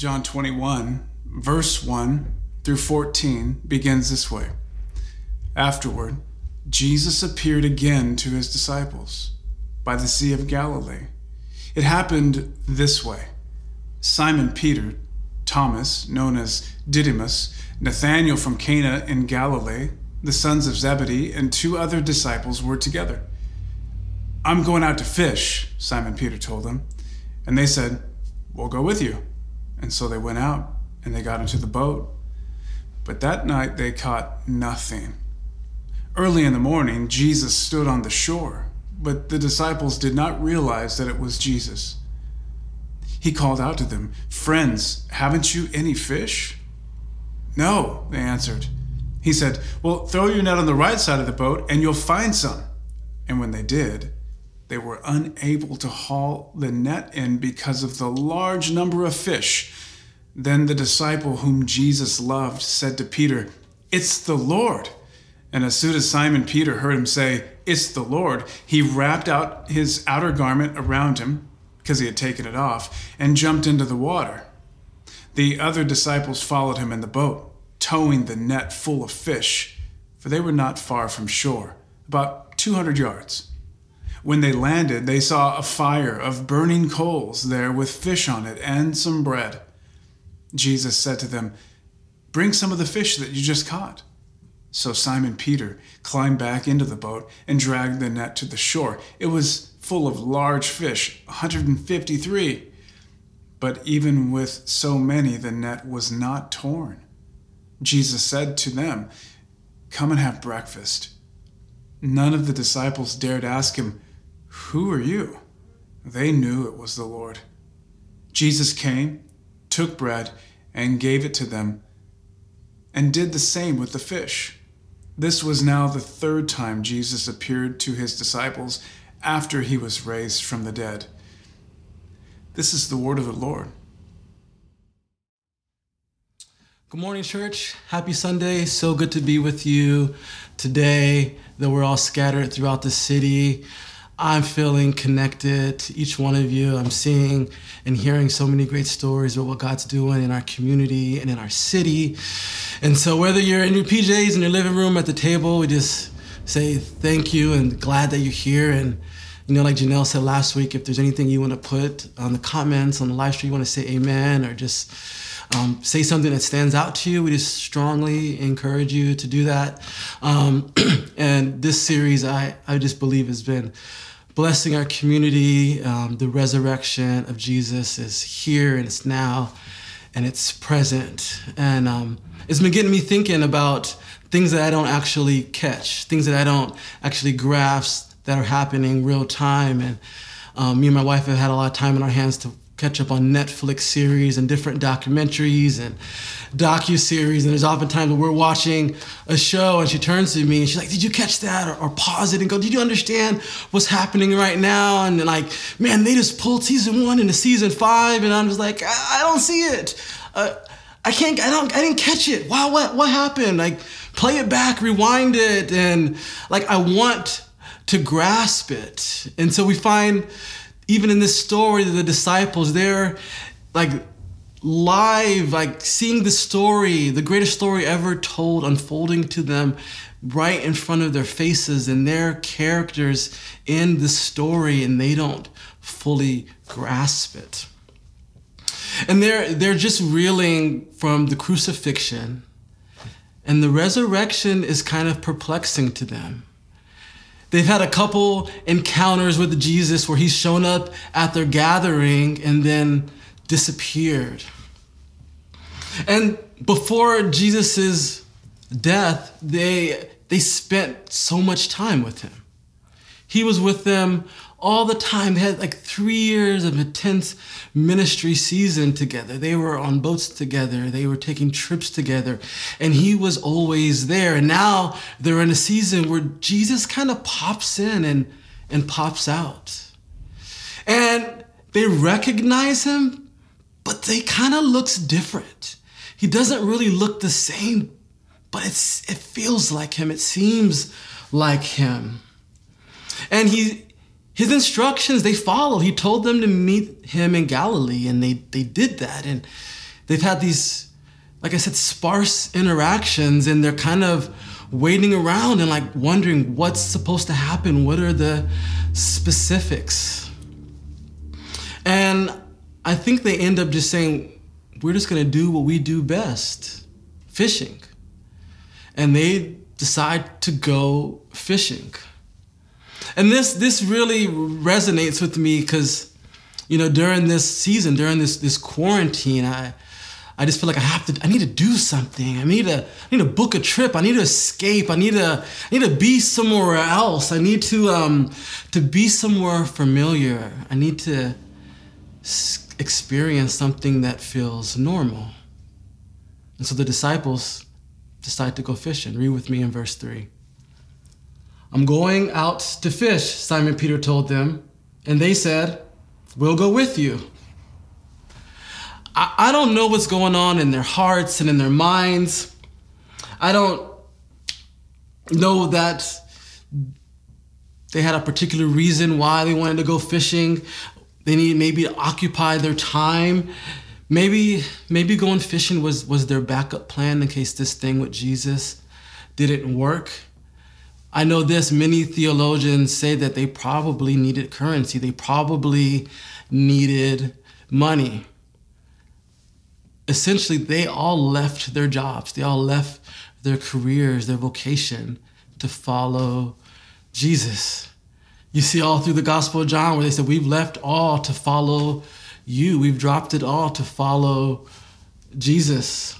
John 21, verse 1 through 14 begins this way Afterward, Jesus appeared again to his disciples by the Sea of Galilee. It happened this way Simon Peter, Thomas, known as Didymus, Nathanael from Cana in Galilee, the sons of Zebedee, and two other disciples were together. I'm going out to fish, Simon Peter told them. And they said, We'll go with you. And so they went out and they got into the boat. But that night they caught nothing. Early in the morning, Jesus stood on the shore, but the disciples did not realize that it was Jesus. He called out to them, Friends, haven't you any fish? No, they answered. He said, Well, throw your net on the right side of the boat and you'll find some. And when they did, they were unable to haul the net in because of the large number of fish. Then the disciple whom Jesus loved said to Peter, It's the Lord. And as soon as Simon Peter heard him say, It's the Lord, he wrapped out his outer garment around him, because he had taken it off, and jumped into the water. The other disciples followed him in the boat, towing the net full of fish, for they were not far from shore, about 200 yards. When they landed, they saw a fire of burning coals there with fish on it and some bread. Jesus said to them, Bring some of the fish that you just caught. So Simon Peter climbed back into the boat and dragged the net to the shore. It was full of large fish, 153. But even with so many, the net was not torn. Jesus said to them, Come and have breakfast. None of the disciples dared ask him, who are you? They knew it was the Lord. Jesus came, took bread, and gave it to them, and did the same with the fish. This was now the third time Jesus appeared to his disciples after he was raised from the dead. This is the word of the Lord. Good morning, church. Happy Sunday. So good to be with you today, though we're all scattered throughout the city. I'm feeling connected to each one of you. I'm seeing and hearing so many great stories of what God's doing in our community and in our city. And so, whether you're in your PJs in your living room at the table, we just say thank you and glad that you're here. And, you know, like Janelle said last week, if there's anything you want to put on the comments on the live stream, you want to say amen or just um, say something that stands out to you. We just strongly encourage you to do that. Um, and this series, I, I just believe, has been blessing our community. Um, the resurrection of Jesus is here and it's now and it's present. And um, it's been getting me thinking about things that I don't actually catch, things that I don't actually grasp that are happening real time. And um, me and my wife have had a lot of time in our hands to catch up on Netflix series and different documentaries and docu series. And there's oftentimes when we're watching a show and she turns to me and she's like, "Did you catch that?" Or, or pause it and go, "Did you understand what's happening right now?" And like, man, they just pulled season one into season five, and I'm just like, I, I don't see it. Uh, I can't. I don't. I didn't catch it. Wow, what what happened? Like, play it back, rewind it, and like I want to grasp it. And so we find even in this story, the disciples, they're like live, like seeing the story, the greatest story ever told, unfolding to them right in front of their faces and their characters in the story, and they don't fully grasp it. And they're they're just reeling from the crucifixion, and the resurrection is kind of perplexing to them. They've had a couple encounters with Jesus where he's shown up at their gathering and then disappeared. And before Jesus' death, they, they spent so much time with him. He was with them all the time. They had like three years of intense ministry season together. They were on boats together. They were taking trips together. And he was always there. And now they're in a season where Jesus kind of pops in and, and pops out. And they recognize him, but they kind of looks different. He doesn't really look the same, but it's it feels like him. It seems like him. And he his instructions they followed. He told them to meet him in Galilee, and they, they did that. And they've had these, like I said, sparse interactions and they're kind of waiting around and like wondering what's supposed to happen. What are the specifics? And I think they end up just saying, we're just gonna do what we do best fishing. And they decide to go fishing. And this this really resonates with me because, you know, during this season, during this this quarantine, I I just feel like I have to I need to do something. I need to I need to book a trip. I need to escape. I need to I need to be somewhere else. I need to um to be somewhere familiar. I need to experience something that feels normal. And so the disciples decide to go fishing. Read with me in verse 3. I'm going out to fish, Simon Peter told them. And they said, We'll go with you. I, I don't know what's going on in their hearts and in their minds. I don't know that they had a particular reason why they wanted to go fishing. They need maybe to occupy their time. Maybe maybe going fishing was was their backup plan in case this thing with Jesus didn't work. I know this, many theologians say that they probably needed currency. They probably needed money. Essentially, they all left their jobs. They all left their careers, their vocation to follow Jesus. You see all through the Gospel of John where they said, We've left all to follow you. We've dropped it all to follow Jesus.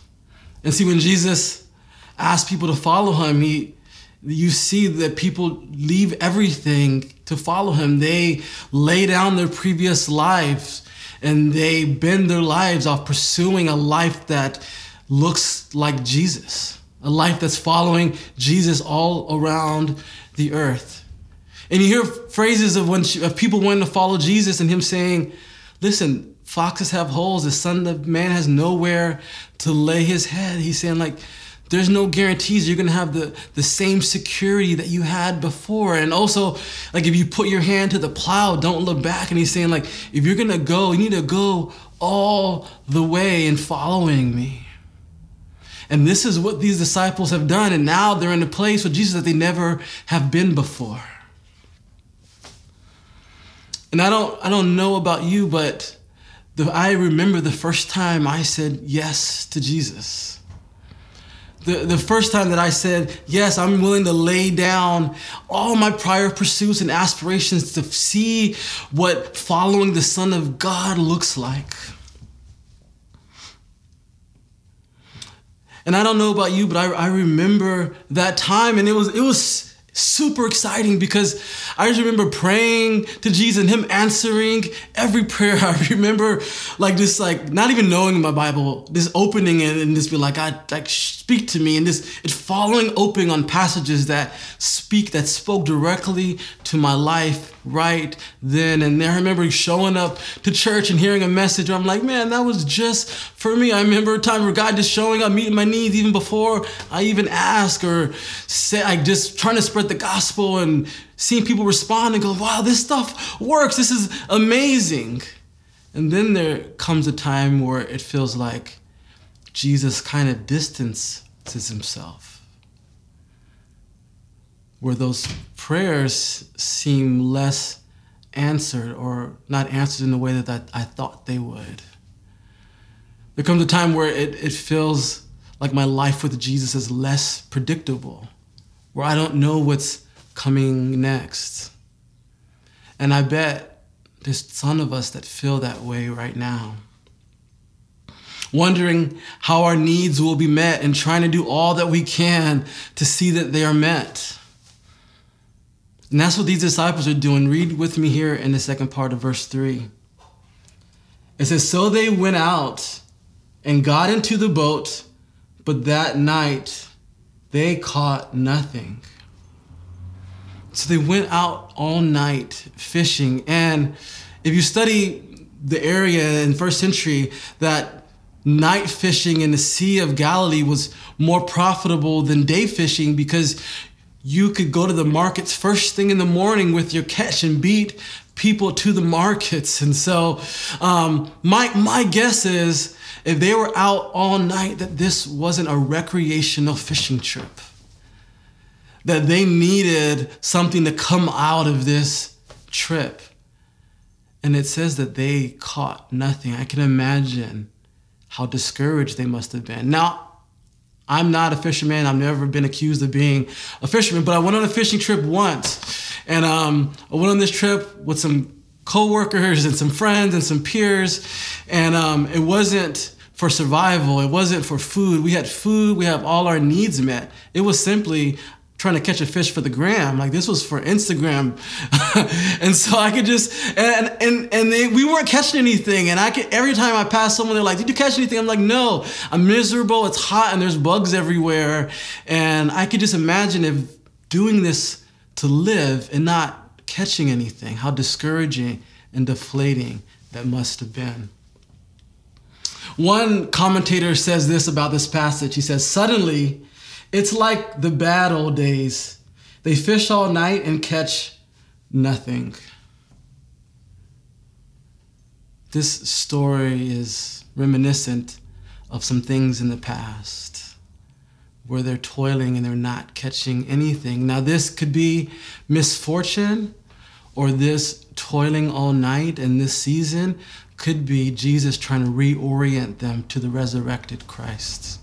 And see, when Jesus asked people to follow him, he you see that people leave everything to follow him. They lay down their previous lives and they bend their lives off pursuing a life that looks like Jesus, a life that's following Jesus all around the earth. And you hear phrases of when of people wanting to follow Jesus and him saying, "Listen, foxes have holes. The Son of Man has nowhere to lay his head." He's saying like, there's no guarantees you're gonna have the, the same security that you had before. And also, like if you put your hand to the plow, don't look back. And he's saying, like, if you're gonna go, you need to go all the way in following me. And this is what these disciples have done. And now they're in a place with Jesus that they never have been before. And I don't I don't know about you, but the, I remember the first time I said yes to Jesus. The, the first time that I said, Yes, I'm willing to lay down all my prior pursuits and aspirations to see what following the Son of God looks like. And I don't know about you, but I, I remember that time, and it was it was super exciting because I just remember praying to Jesus and him answering every prayer. I remember like just like not even knowing my Bible, just opening it and just be like, I like speak to me and this it following open on passages that speak, that spoke directly to my life right then and there. I remember showing up to church and hearing a message I'm like, man, that was just for me. I remember a time where God just showing up, meeting my needs even before I even ask or say, like just trying to spread the gospel and seeing people respond and go, wow, this stuff works. This is amazing. And then there comes a time where it feels like Jesus kind of distances himself where those prayers seem less answered or not answered in the way that I, thought they would. There comes a time where it, it feels like my life with Jesus is less predictable, where I don't know what's coming next. And I bet there's some of us that feel that way right now. Wondering how our needs will be met and trying to do all that we can to see that they are met. And that's what these disciples are doing. Read with me here in the second part of verse 3. It says, So they went out and got into the boat, but that night they caught nothing. So they went out all night fishing. And if you study the area in first century, that night fishing in the Sea of Galilee was more profitable than day fishing because you could go to the markets first thing in the morning with your catch and beat people to the markets. And so, um, my, my guess is if they were out all night, that this wasn't a recreational fishing trip. That they needed something to come out of this trip. And it says that they caught nothing. I can imagine how discouraged they must have been. Now, I'm not a fisherman. I've never been accused of being a fisherman, but I went on a fishing trip once. And um, I went on this trip with some coworkers and some friends and some peers. And um, it wasn't for survival, it wasn't for food. We had food, we have all our needs met. It was simply trying to catch a fish for the gram. Like this was for Instagram. and so I could just and and and they, we weren't catching anything. And I could every time I pass someone, they're like, "Did you catch anything?" I'm like, "No, I'm miserable. It's hot and there's bugs everywhere." And I could just imagine if doing this to live and not catching anything, how discouraging and deflating that must have been. One commentator says this about this passage. He says, Suddenly, it's like the bad old days. They fish all night and catch nothing. This story is reminiscent of some things in the past where they're toiling and they're not catching anything. Now, this could be misfortune, or this toiling all night and this season could be Jesus trying to reorient them to the resurrected Christ.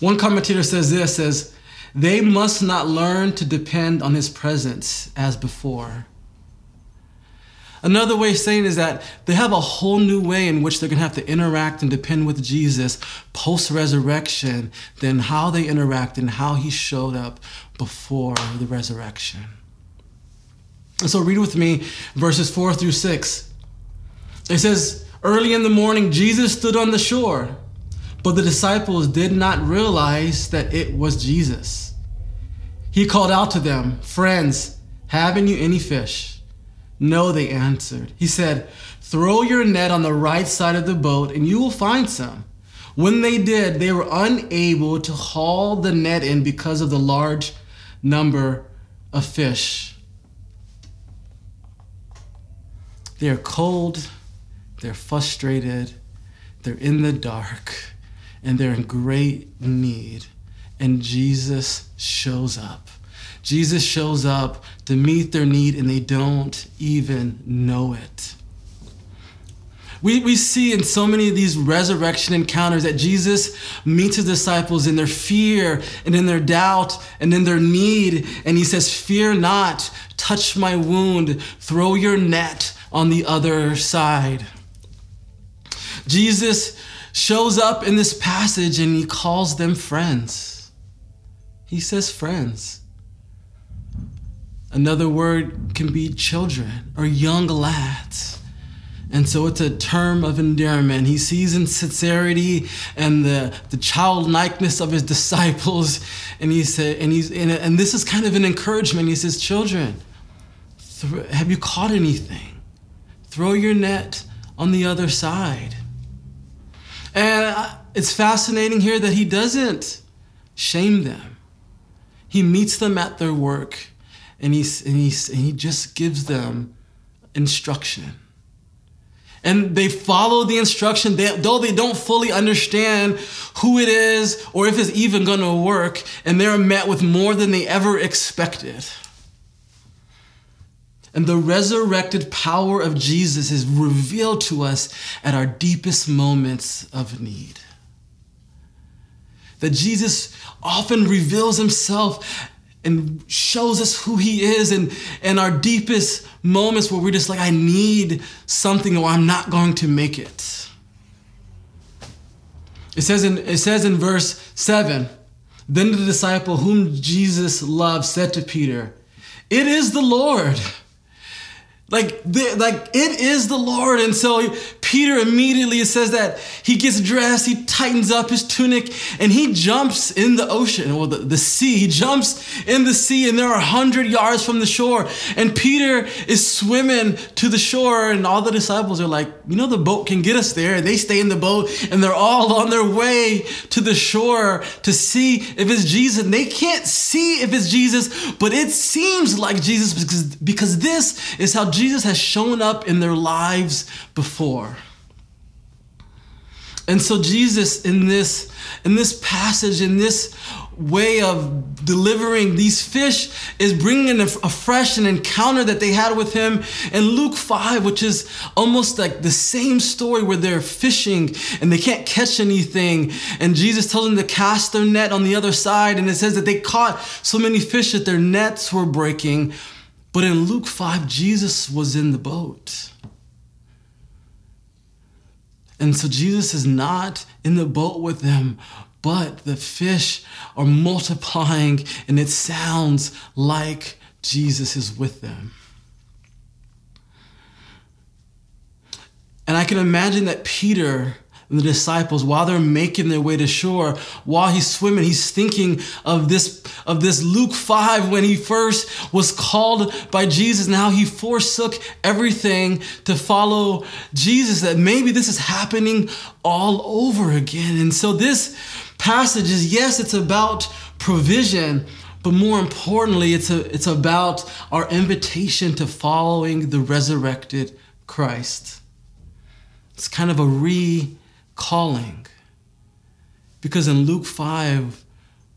One commentator says this says, they must not learn to depend on his presence as before. Another way of saying is that they have a whole new way in which they're going to have to interact and depend with Jesus post resurrection than how they interact and how he showed up before the resurrection. And so read with me verses 4 through 6. It says, Early in the morning, Jesus stood on the shore. But the disciples did not realize that it was Jesus. He called out to them, Friends, haven't you any fish? No, they answered. He said, Throw your net on the right side of the boat and you will find some. When they did, they were unable to haul the net in because of the large number of fish. They're cold, they're frustrated, they're in the dark and they're in great need. And Jesus shows up. Jesus shows up to meet their need, and they don't even know it. We, we see in so many of these resurrection encounters that Jesus meets his disciples in their fear and in their doubt and in their need. And he says, Fear not, touch my wound, throw your net on the other side. Jesus shows up in this passage and he calls them friends. He says friends. Another word can be children or young lads. And so it's a term of endearment. He sees in sincerity and the, the childlikeness of his disciples. And he said, and he's and, and this is kind of an encouragement. He says, Children, th- have you caught anything? Throw your net on the other side. It's fascinating here that he doesn't shame them. He meets them at their work and, and, and he just gives them instruction. And they follow the instruction, they, though they don't fully understand who it is or if it's even going to work, and they're met with more than they ever expected. And the resurrected power of Jesus is revealed to us at our deepest moments of need. That Jesus often reveals himself and shows us who he is and, and our deepest moments where we're just like, I need something or I'm not going to make it. It says in, it says in verse 7 Then the disciple whom Jesus loved said to Peter, It is the Lord. Like, the, like it is the Lord. And so Peter immediately, it says that he gets dressed, he tightens up his tunic, and he jumps in the ocean, well, the, the sea. He jumps in the sea, and they're 100 yards from the shore. And Peter is swimming to the shore, and all the disciples are like, You know, the boat can get us there. And they stay in the boat, and they're all on their way to the shore to see if it's Jesus. And they can't see if it's Jesus, but it seems like Jesus because, because this is how Jesus has shown up in their lives before. And so Jesus in this in this passage in this way of delivering these fish is bringing a, a fresh an encounter that they had with him in Luke 5 which is almost like the same story where they're fishing and they can't catch anything. And Jesus tells them to cast their net on the other side. And it says that they caught so many fish that their nets were breaking. But in Luke 5 Jesus was in the boat and so Jesus is not in the boat with them, but the fish are multiplying, and it sounds like Jesus is with them. And I can imagine that Peter and the disciples while they're making their way to shore while he's swimming he's thinking of this of this luke 5 when he first was called by jesus and how he forsook everything to follow jesus that maybe this is happening all over again. And so this passage is yes it's about provision but more importantly it's a, it's about our invitation to following the resurrected christ. It's kind of a re calling. Because in Luke 5,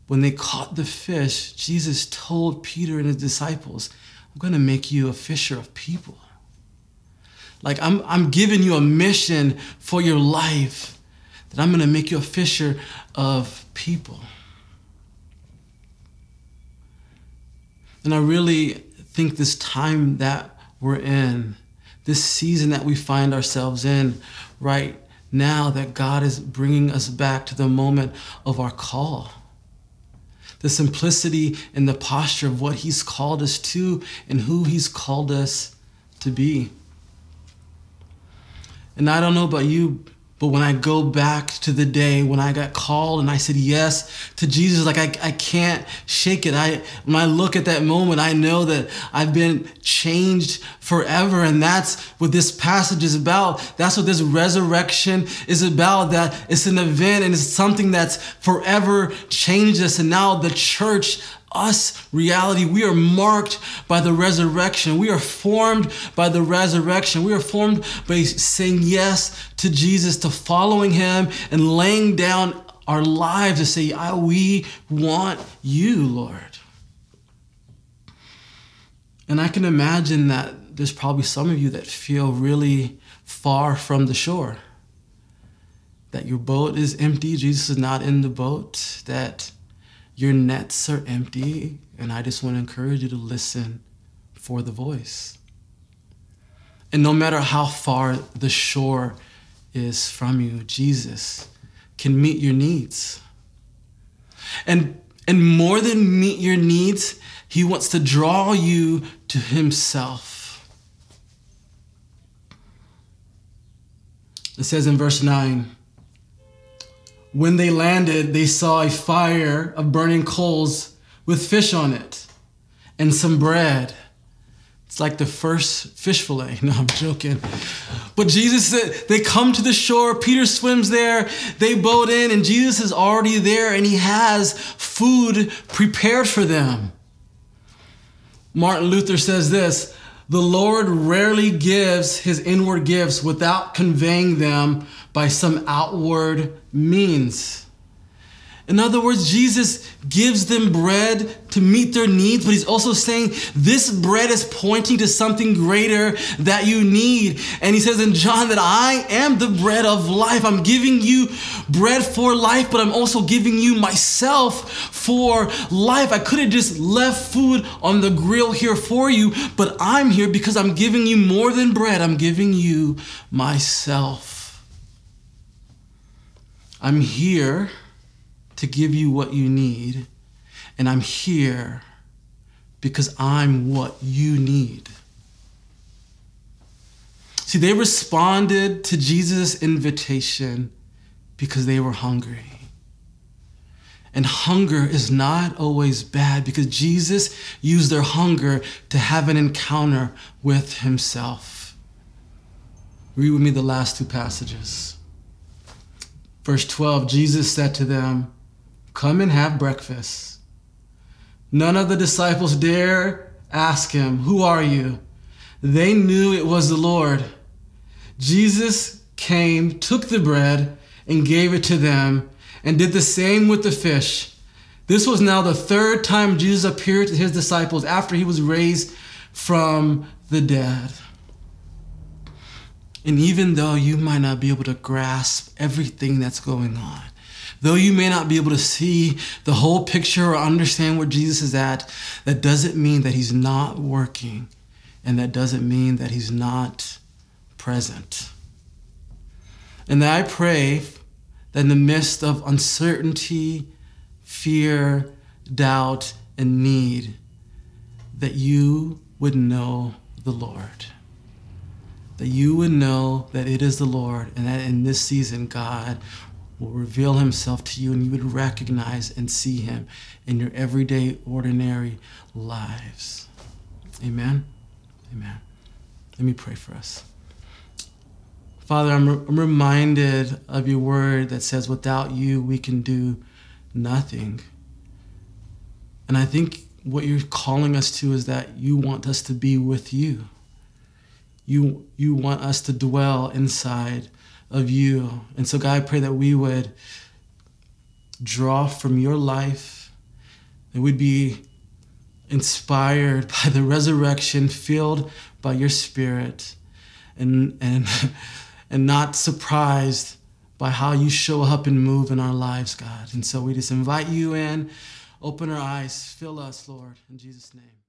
when they caught the fish, Jesus told Peter and his disciples, I'm going to make you a fisher of people. Like, I'm, I'm giving you a mission for your life that I'm going to make you a fisher of people. And I really think this time that we're in, this season that we find ourselves in right now that God is bringing us back to the moment of our call. The simplicity and the posture of what He's called us to and who He's called us to be. And I don't know about you, but when I go back to the day when I got called and I said yes to Jesus, like I, I can't shake it. I when I look at that moment, I know that I've been changed forever. And that's what this passage is about. That's what this resurrection is about. That it's an event and it's something that's forever changed us. And now the church us reality. We are marked by the resurrection. We are formed by the resurrection. We are formed by saying yes to Jesus, to following him, and laying down our lives to say, ah, We want you, Lord. And I can imagine that there's probably some of you that feel really far from the shore. That your boat is empty, Jesus is not in the boat, that your nets are empty, and I just want to encourage you to listen for the voice. And no matter how far the shore is from you, Jesus can meet your needs. And, and more than meet your needs, he wants to draw you to himself. It says in verse 9, when they landed, they saw a fire of burning coals with fish on it and some bread. It's like the first fish fillet. No, I'm joking. But Jesus said, they come to the shore. Peter swims there. They boat in, and Jesus is already there, and he has food prepared for them. Martin Luther says this The Lord rarely gives his inward gifts without conveying them by some outward means. In other words, Jesus gives them bread to meet their needs, but he's also saying this bread is pointing to something greater that you need. And he says in John that I am the bread of life. I'm giving you bread for life, but I'm also giving you myself for life. I could have just left food on the grill here for you, but I'm here because I'm giving you more than bread. I'm giving you myself. I'm here to give you what you need, and I'm here because I'm what you need. See, they responded to Jesus' invitation because they were hungry. And hunger is not always bad because Jesus used their hunger to have an encounter with himself. Read with me the last two passages. Verse 12 Jesus said to them, Come and have breakfast. None of the disciples dare ask him, Who are you? They knew it was the Lord. Jesus came, took the bread, and gave it to them and did the same with the fish. This was now the third time Jesus appeared to his disciples after he was raised from the dead. And even though you might not be able to grasp everything that's going on, though you may not be able to see the whole picture or understand where Jesus is at, that doesn't mean that he's not working, and that doesn't mean that he's not present. And that I pray that in the midst of uncertainty, fear, doubt, and need, that you would know the Lord. That you would know that it is the Lord, and that in this season, God will reveal himself to you, and you would recognize and see him in your everyday, ordinary lives. Amen. Amen. Let me pray for us. Father, I'm, I'm reminded of your word that says, without you, we can do nothing. And I think what you're calling us to is that you want us to be with you. You, you want us to dwell inside of you. And so, God, I pray that we would draw from your life, that we'd be inspired by the resurrection, filled by your spirit, and, and and not surprised by how you show up and move in our lives, God. And so we just invite you in, open our eyes, fill us, Lord, in Jesus' name.